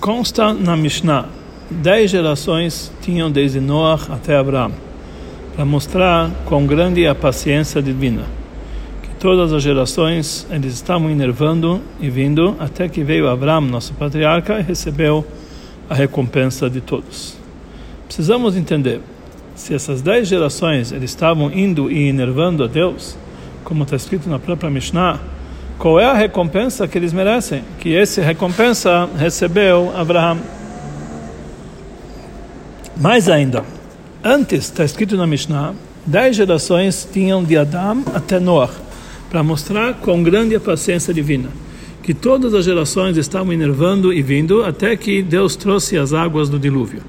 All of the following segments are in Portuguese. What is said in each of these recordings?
Consta na Mishnah, dez gerações tinham desde Noah até Abraão, para mostrar quão grande é a paciência divina. Que todas as gerações eles estavam enervando e vindo até que veio Abraão, nosso patriarca, e recebeu a recompensa de todos. Precisamos entender se essas dez gerações eles estavam indo e enervando a Deus, como está escrito na própria Mishnah qual é a recompensa que eles merecem? Que essa recompensa recebeu Abraão. Mais ainda, antes está escrito na Mishnah, dez gerações tinham de Adão até Noah, para mostrar quão grande é a paciência divina. Que todas as gerações estavam enervando e vindo até que Deus trouxe as águas do dilúvio.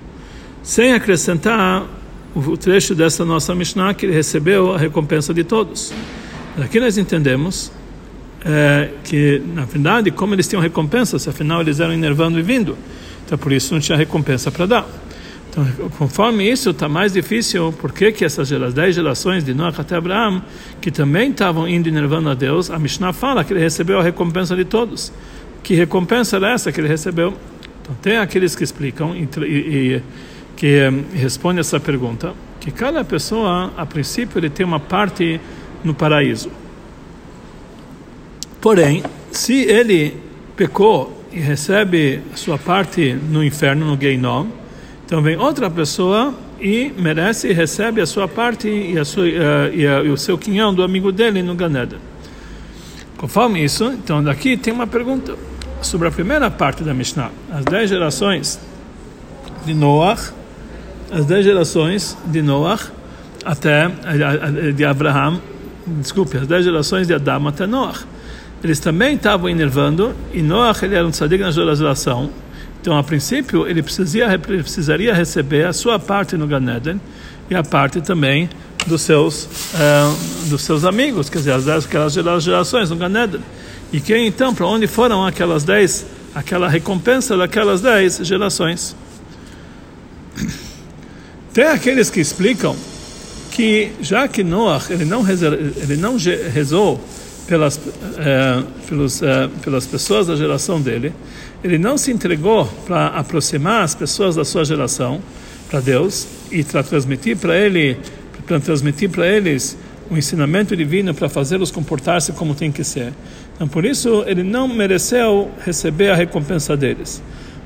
Sem acrescentar o trecho dessa nossa Mishnah que ele recebeu a recompensa de todos. Aqui nós entendemos é, que, na verdade, como eles tinham recompensa, se afinal eles eram enervando e vindo, então por isso não tinha recompensa para dar. Então, conforme isso, está mais difícil, por que essas dez gerações de Noah até Abraão, que também estavam indo enervando a Deus, a Mishnah fala que ele recebeu a recompensa de todos. Que recompensa era essa que ele recebeu? Então, tem aqueles que explicam e, e que um, respondem essa pergunta, que cada pessoa, a princípio, ele tem uma parte no paraíso. Porém, se ele pecou e recebe sua parte no inferno, no Geinom, então vem outra pessoa e merece e recebe a sua parte e, a sua, uh, e, a, e o seu quinhão do amigo dele no Ganeda. Conforme isso, então daqui tem uma pergunta sobre a primeira parte da Mishnah, as dez gerações de Noach, as dez gerações de Noach até de Abraham, desculpe, as dez gerações de Adão até Noach eles também estavam enervando, e Noach ele era um tzadik na geração, então a princípio ele precisaria, precisaria receber a sua parte no Ganeden e a parte também dos seus, uh, dos seus amigos, quer dizer, as aquelas gerações no Ganeden. E quem então, para onde foram aquelas dez, aquela recompensa daquelas dez gerações? Tem aqueles que explicam que já que Noach ele não, ele não rezou pelas, é, pelos, é, pelas pessoas da geração dele, ele não se entregou para aproximar as pessoas da sua geração para Deus e para transmitir para ele, para transmitir para eles o ensinamento divino para fazê-los comportar-se como tem que ser. Então, por isso, ele não mereceu receber a recompensa deles.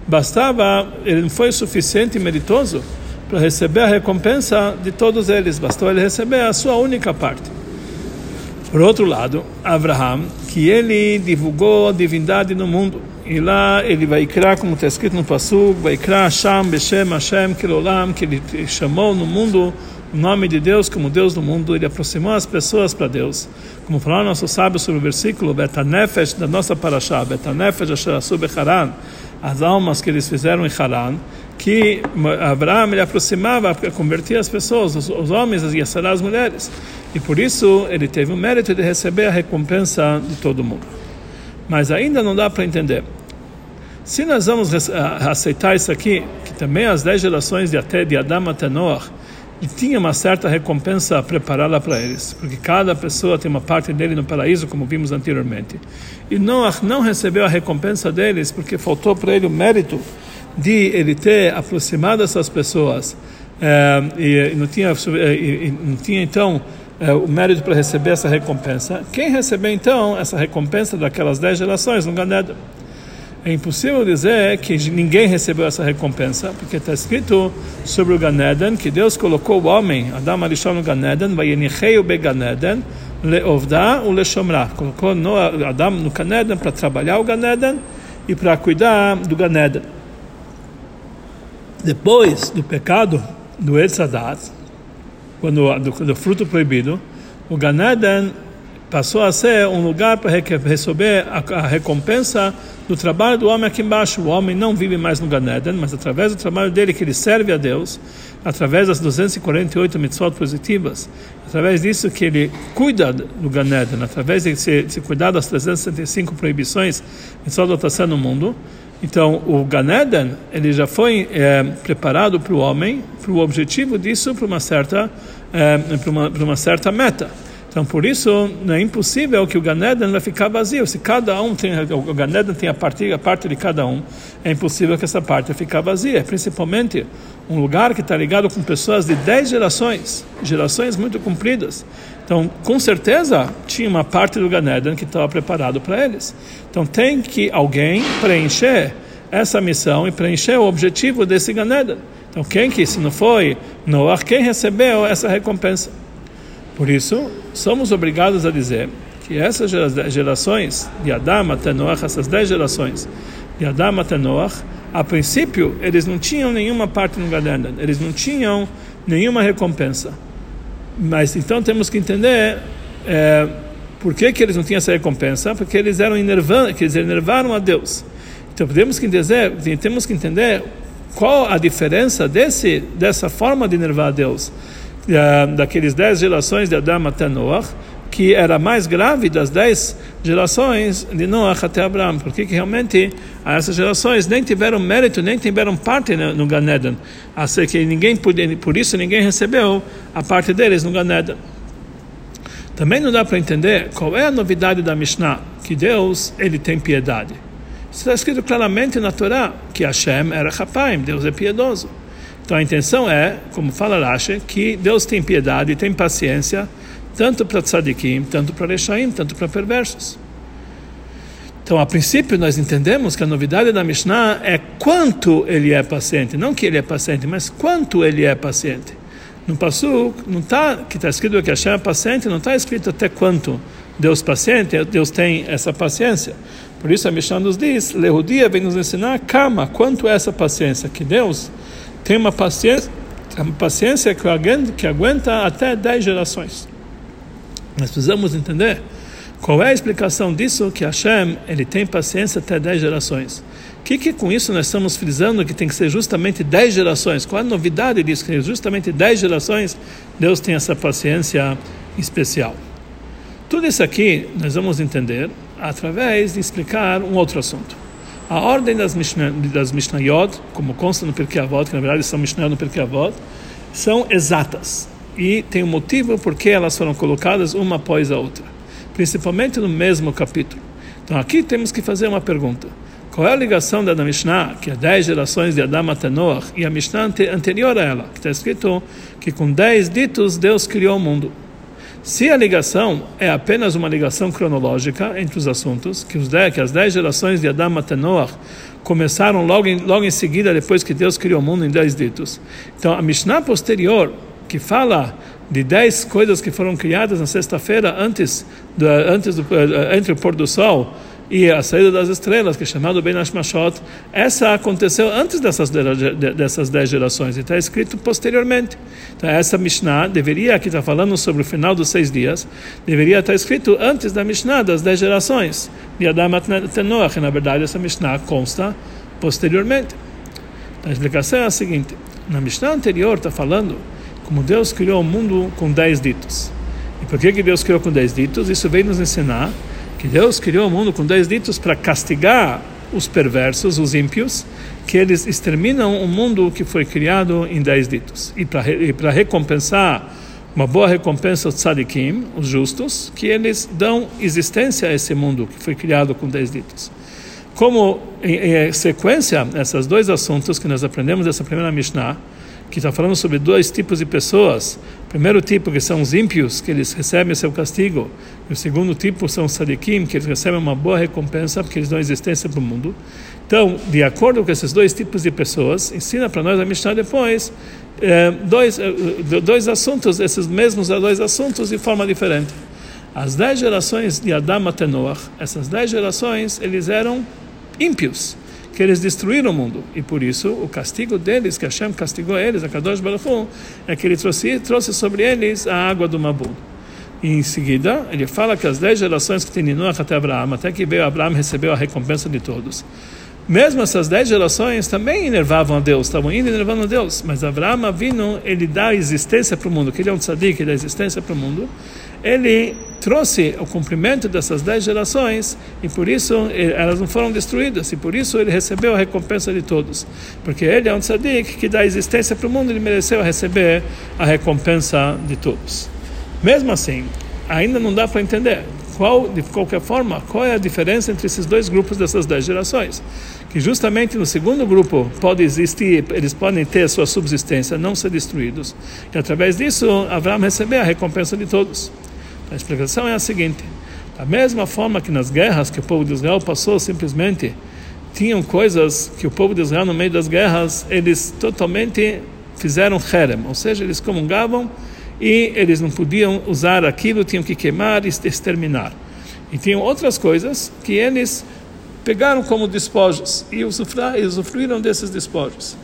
Bastava, ele não foi suficiente e meritoso para receber a recompensa de todos eles. Bastou ele receber a sua única parte. Por outro lado, Abraham, que ele divulgou a divindade no mundo. E lá ele vai criar, como está escrito no Passuk, vai criar Hashem, Beshem, Hashem, Kilolam, que ele chamou no mundo o nome de Deus como Deus do mundo, ele aproximou as pessoas para Deus. Como falaram nossos sábios sobre o versículo, Betanefesh, da nossa paraxá, Betanefesh, Asherasu Becharan, as almas que eles fizeram em Haran, que Abraão ele aproximava, convertia as pessoas, os, os homens e as mulheres. E por isso ele teve o mérito de receber a recompensa de todo mundo. Mas ainda não dá para entender. Se nós vamos aceitar isso aqui, que também as dez gerações de até de Adão até Noah, e tinha uma certa recompensa preparada para eles, porque cada pessoa tem uma parte dele no paraíso, como vimos anteriormente. E Noah não recebeu a recompensa deles porque faltou para ele o mérito de ele ter aproximado essas pessoas é, e, não tinha e, não tinha então é, o mérito para receber essa recompensa. Quem recebeu então essa recompensa daquelas dez gerações no Ganeda? É impossível dizer que ninguém recebeu essa recompensa, porque está escrito sobre o Ganeden que Deus colocou o homem, Adam Arishon no Ganeden, Vayenicheu be Ganeden, leovda u leshomra. Colocou Adam no Ganeden para trabalhar o Ganeden e para cuidar do Ganeden. Depois do pecado do Etzadat, quando do, do fruto proibido, o Ganeden passou a ser um lugar para receber a, a, recompensa do trabalho do homem aqui embaixo. O homem não vive mais no Ganeden, mas através do trabalho dele que ele serve a Deus, através das 248 mitzvot positivas, através disso que ele cuida do Ganeden, através de se, de se cuidar das 365 proibições mitzvot da no mundo, então, o Ganeden, ele já foi é, preparado para o homem, para o objetivo disso, para uma certa, é, para uma, para uma certa meta. Então, por isso, é impossível que o Ganeden vai ficar vazio. Se cada um tem, o Ganeden tem a parte, a parte de cada um, é impossível que essa parte fique vazia. Principalmente um lugar que está ligado com pessoas de 10 gerações, gerações muito compridas. Então, com certeza, tinha uma parte do Ganeden que estava preparado para eles. Então, tem que alguém preencher essa missão e preencher o objetivo desse Ganeden. Então, quem que, se não foi Noah, quem recebeu essa recompensa? Por isso, somos obrigados a dizer que essas gerações de Adam até Noach, essas dez gerações de Adam até Noach, a princípio, eles não tinham nenhuma parte no Gadenda, eles não tinham nenhuma recompensa. Mas então temos que entender é, por que, que eles não tinham essa recompensa, porque eles eram que eles enervaram a Deus. Então temos que entender, temos que entender qual a diferença desse, dessa forma de enervar a Deus daqueles dez gerações de Adão até Noach, que era mais grave das dez gerações de Noach até Abraão, porque que realmente essas gerações nem tiveram mérito, nem tiveram parte no, no Ganeden, assim que ninguém por isso ninguém recebeu a parte deles no Ganeden. Também não dá para entender qual é a novidade da Mishnah, que Deus ele tem piedade. Está escrito claramente na Torá que Hashem era Chapaim, Deus é piedoso. Então a intenção é, como fala Rashi, que Deus tem piedade e tem paciência, tanto para tzadikim, tanto para rechaim, tanto para perversos. Então, a princípio, nós entendemos que a novidade da Mishnah é quanto ele é paciente, não que ele é paciente, mas quanto ele é paciente. No Passuk, não tá, que está escrito que Hashem é paciente, não está escrito até quanto Deus paciente, Deus tem essa paciência. Por isso a Mishnah nos diz, Lehudia vem nos ensinar, calma, quanto é essa paciência, que Deus tem uma paciência, uma paciência que aguenta, que aguenta até 10 gerações. Nós precisamos entender qual é a explicação disso que Hashem ele tem paciência até 10 gerações. O que, que com isso nós estamos frisando que tem que ser justamente 10 gerações? Qual a novidade disso? Que justamente 10 gerações Deus tem essa paciência especial. Tudo isso aqui nós vamos entender através de explicar um outro assunto. A ordem das, Mishnah, das Mishnayot, como consta no Pirkei Avot, que na verdade são Mishnayot no Pirkei Avot, são exatas. E tem um motivo por que elas foram colocadas uma após a outra. Principalmente no mesmo capítulo. Então aqui temos que fazer uma pergunta. Qual é a ligação da Mishnah, que é 10 gerações de Adam até Noach, e a Mishnah anterior a ela, que está escrito que com 10 ditos Deus criou o mundo? Se a ligação é apenas uma ligação cronológica entre os assuntos, que, os dez, que as dez gerações de Adam até Noah começaram logo em, logo em seguida, depois que Deus criou o mundo em dez ditos. Então, a Mishnah posterior, que fala de dez coisas que foram criadas na sexta-feira antes, do, antes do, eh, entre o pôr do sol e a saída das estrelas, que é chamado Ben Hashmashot, essa aconteceu antes dessas, dessas dez gerações, e está escrito posteriormente. Então, essa Mishnah deveria, aqui está falando sobre o final dos seis dias, deveria estar escrito antes da Mishnah das dez gerações, de Adam Noach, na verdade essa Mishnah consta posteriormente. Então, a explicação é a seguinte, na Mishnah anterior está falando como Deus criou o mundo com dez ditos. E por que, que Deus criou com dez ditos? Isso veio nos ensinar que Deus criou o mundo com dez ditos para castigar os perversos, os ímpios, que eles exterminam o mundo que foi criado em dez ditos. E para recompensar, uma boa recompensa aos tzadikim, os justos, que eles dão existência a esse mundo que foi criado com dez ditos. Como em, em sequência, esses dois assuntos que nós aprendemos dessa primeira Mishnah, que está falando sobre dois tipos de pessoas. O primeiro tipo, que são os ímpios, que eles recebem seu castigo. E o segundo tipo são os sadikim, que eles recebem uma boa recompensa, porque eles dão existência para o mundo. Então, de acordo com esses dois tipos de pessoas, ensina para nós a Mishnah depois eh, dois, eh, dois assuntos, esses mesmos dois assuntos, de forma diferente. As dez gerações de Adam até Noach, essas dez gerações, eles eram ímpios que eles destruíram o mundo. E por isso, o castigo deles, que Hashem castigou eles, a Kadosh Baruch Hu, é que ele trouxe, trouxe sobre eles a água do Mabul. E em seguida, ele fala que as dez gerações que tem Noach até Abraão, até que veio Abraão recebeu a recompensa de todos. Mesmo essas dez gerações também enervavam a Deus, estavam indo enervando a Deus. Mas Abraão vindo, ele dá existência para o mundo, que ele é um tzadik, ele dá existência para o mundo. Ele trouxe o cumprimento dessas dez gerações e por isso elas não foram destruídas e por isso ele recebeu a recompensa de todos. Porque ele é um tzadik que dá existência para o mundo, ele mereceu receber a recompensa de todos. Mesmo assim, ainda não dá para entender qual, de qualquer forma, qual é a diferença entre esses dois grupos dessas dez gerações. Que justamente no segundo grupo pode existir, eles podem ter a sua subsistência, não ser destruídos. E através disso, Abraão receber a recompensa de todos. A explicação é a seguinte: da mesma forma que nas guerras que o povo de Israel passou, simplesmente tinham coisas que o povo de Israel, no meio das guerras, eles totalmente fizeram herem, ou seja, eles comungavam e eles não podiam usar aquilo, tinham que queimar e exterminar. E tinham outras coisas que eles pegaram como despojos e usufruíram desses despojos.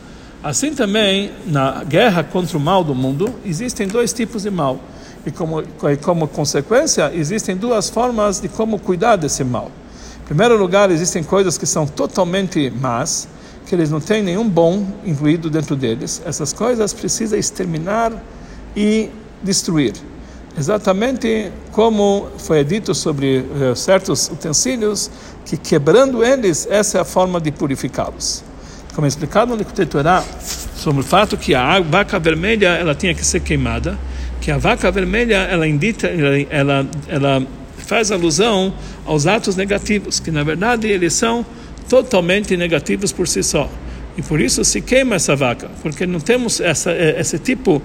Assim também, na guerra contra o mal do mundo, existem dois tipos de mal. E como, como consequência, existem duas formas de como cuidar desse mal. Em primeiro lugar, existem coisas que são totalmente más, que eles não têm nenhum bom incluído dentro deles. Essas coisas precisa exterminar e destruir. Exatamente como foi dito sobre uh, certos utensílios, que quebrando eles, essa é a forma de purificá-los. Como é explicado no Likutei sobre o fato que a vaca vermelha ela tinha que ser queimada, que a vaca vermelha ela indica, ela, ela faz alusão aos atos negativos, que na verdade eles são totalmente negativos por si só. E por isso se queima essa vaca, porque não temos essa, eh, esse tipo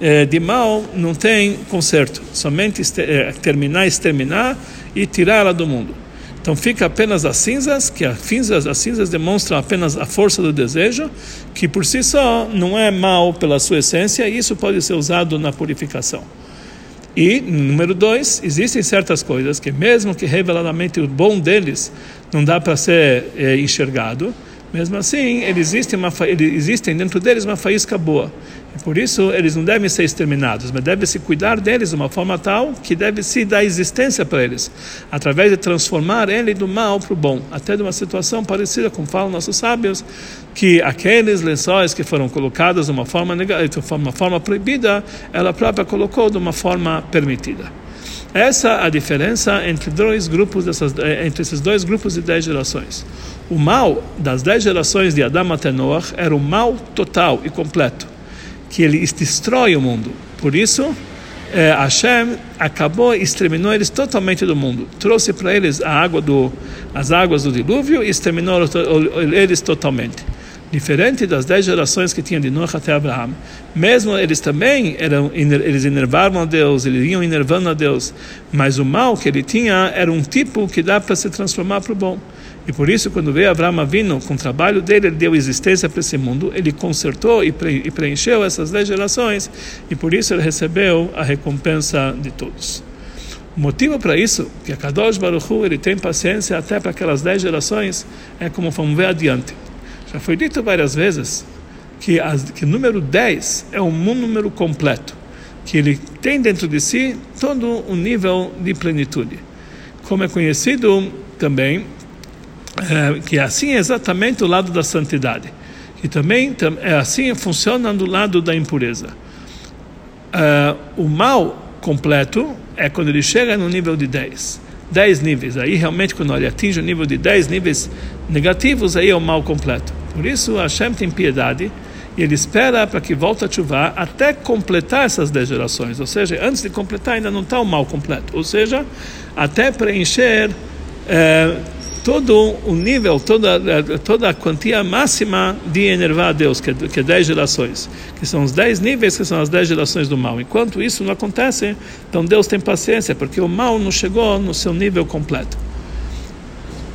é, de mal não tem conserto, somente é, terminar, exterminar e tirá-la do mundo. Então fica apenas as cinzas, que as cinzas, as cinzas demonstram apenas a força do desejo, que por si só não é mal pela sua essência, e isso pode ser usado na purificação. E, número dois, existem certas coisas que, mesmo que reveladamente o bom deles não dá para ser é, enxergado, mesmo assim, eles existem, uma, existem dentro deles uma faísca boa. E por isso, eles não devem ser exterminados, mas deve se cuidar deles de uma forma tal que deve se dar existência para eles, através de transformar ele do mal para o bom. Até de uma situação parecida com falam nossos sábios, que aqueles lençóis que foram colocados de uma forma, de uma forma proibida, ela própria colocou de uma forma permitida. Essa é a diferença entre, dois grupos dessas, eh, entre esses dois grupos de dez gerações. O mal das dez gerações de Adão até Noah era o mal total e completo, que ele destrói o mundo. Por isso, eh, Hashem acabou e exterminou eles totalmente do mundo. Trouxe para eles a água do, as águas do dilúvio e exterminou eles totalmente. Diferente das dez gerações que tinha de Noah até Abraão, mesmo eles também eram eles enervavam a Deus, eles iam enervando a Deus, mas o mal que ele tinha era um tipo que dá para se transformar para o bom. E por isso, quando veio Abraão vindo com o trabalho dele, ele deu existência para esse mundo, ele consertou e preencheu essas dez gerações, e por isso ele recebeu a recompensa de todos. O motivo para isso, que a Kadosh Baruch Hu, ele tem paciência até para aquelas dez gerações, é como vamos ver adiante. Já foi dito várias vezes que, o número 10 é um número completo, que ele tem dentro de si todo um nível de plenitude. Como é conhecido também é, que assim é exatamente o lado da santidade, que também é assim funciona do lado da impureza. É, o mal completo é quando ele chega no nível de 10. 10 níveis. Aí realmente quando ele atinge o nível de 10 níveis negativos, aí é o mal completo. Por isso Hashem tem piedade e ele espera para que volte a chuvar até completar essas 10 gerações. Ou seja, antes de completar ainda não está o mal completo. Ou seja, até preencher é, todo o nível, toda, toda a quantia máxima de enervar a Deus, que é, que é 10 gerações, que são os 10 níveis, que são as 10 gerações do mal. Enquanto isso não acontece, então Deus tem paciência, porque o mal não chegou no seu nível completo.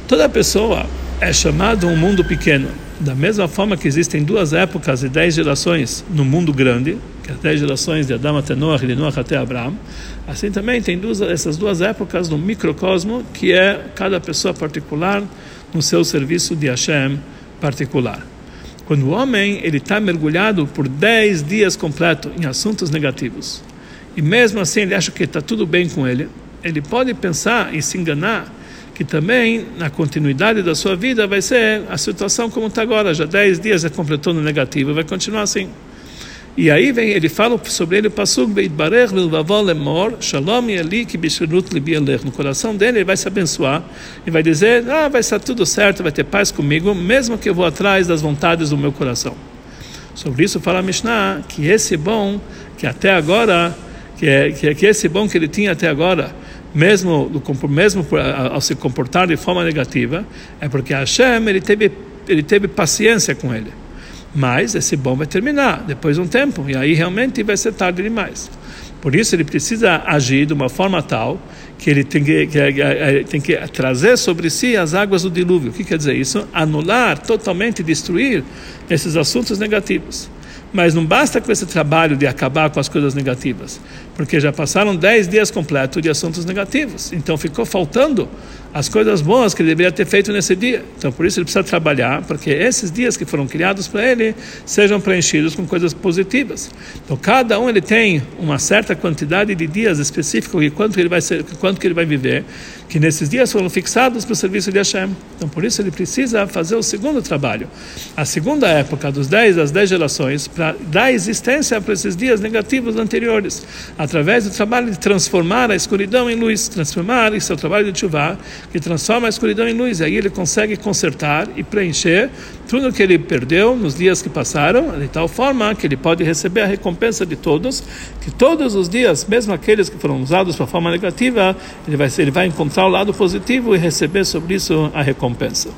Toda pessoa é chamada um mundo pequeno. Da mesma forma que existem duas épocas e dez gerações no mundo grande, que é dez gerações de Adão até Noah e de Noah até Abraão, assim também tem duas, essas duas épocas no microcosmo, que é cada pessoa particular no seu serviço de Hashem particular. Quando o homem ele está mergulhado por dez dias completos em assuntos negativos, e mesmo assim ele acha que está tudo bem com ele, ele pode pensar e se enganar que também na continuidade da sua vida vai ser a situação como está agora, já 10 dias é completou no negativo, vai continuar assim. E aí vem, ele fala sobre ele, Shalom No coração dele, ele vai se abençoar e vai dizer: Ah, vai estar tudo certo, vai ter paz comigo, mesmo que eu vou atrás das vontades do meu coração. Sobre isso fala a Mishnah que esse bom, que até agora que, é, que, é, que esse bom que ele tinha até agora, mesmo, mesmo ao se comportar de forma negativa, é porque Hashem ele teve, ele teve paciência com ele. Mas esse bom vai terminar depois de um tempo, e aí realmente vai ser tarde demais. Por isso ele precisa agir de uma forma tal que ele tem que, que, tem que trazer sobre si as águas do dilúvio. O que quer dizer isso? Anular, totalmente destruir esses assuntos negativos. Mas não basta com esse trabalho de acabar com as coisas negativas, porque já passaram dez dias completos de assuntos negativos. Então ficou faltando as coisas boas que ele deveria ter feito nesse dia. Então por isso ele precisa trabalhar para que esses dias que foram criados para ele sejam preenchidos com coisas positivas. Então cada um ele tem uma certa quantidade de dias específicos e quanto ele vai ser, quanto que ele vai viver, que nesses dias foram fixados para o serviço de Hashem. Então por isso ele precisa fazer o segundo trabalho, a segunda época dos dez às dez gerações para dar existência para esses dias negativos anteriores, através do trabalho de transformar a escuridão em luz, transformar isso é o trabalho de Chuvá, que transforma a escuridão em luz. E aí ele consegue consertar e preencher tudo que ele perdeu nos dias que passaram, de tal forma que ele pode receber a recompensa de todos, que todos os dias, mesmo aqueles que foram usados para forma negativa, ele vai, ele vai encontrar o lado positivo e receber sobre isso a recompensa.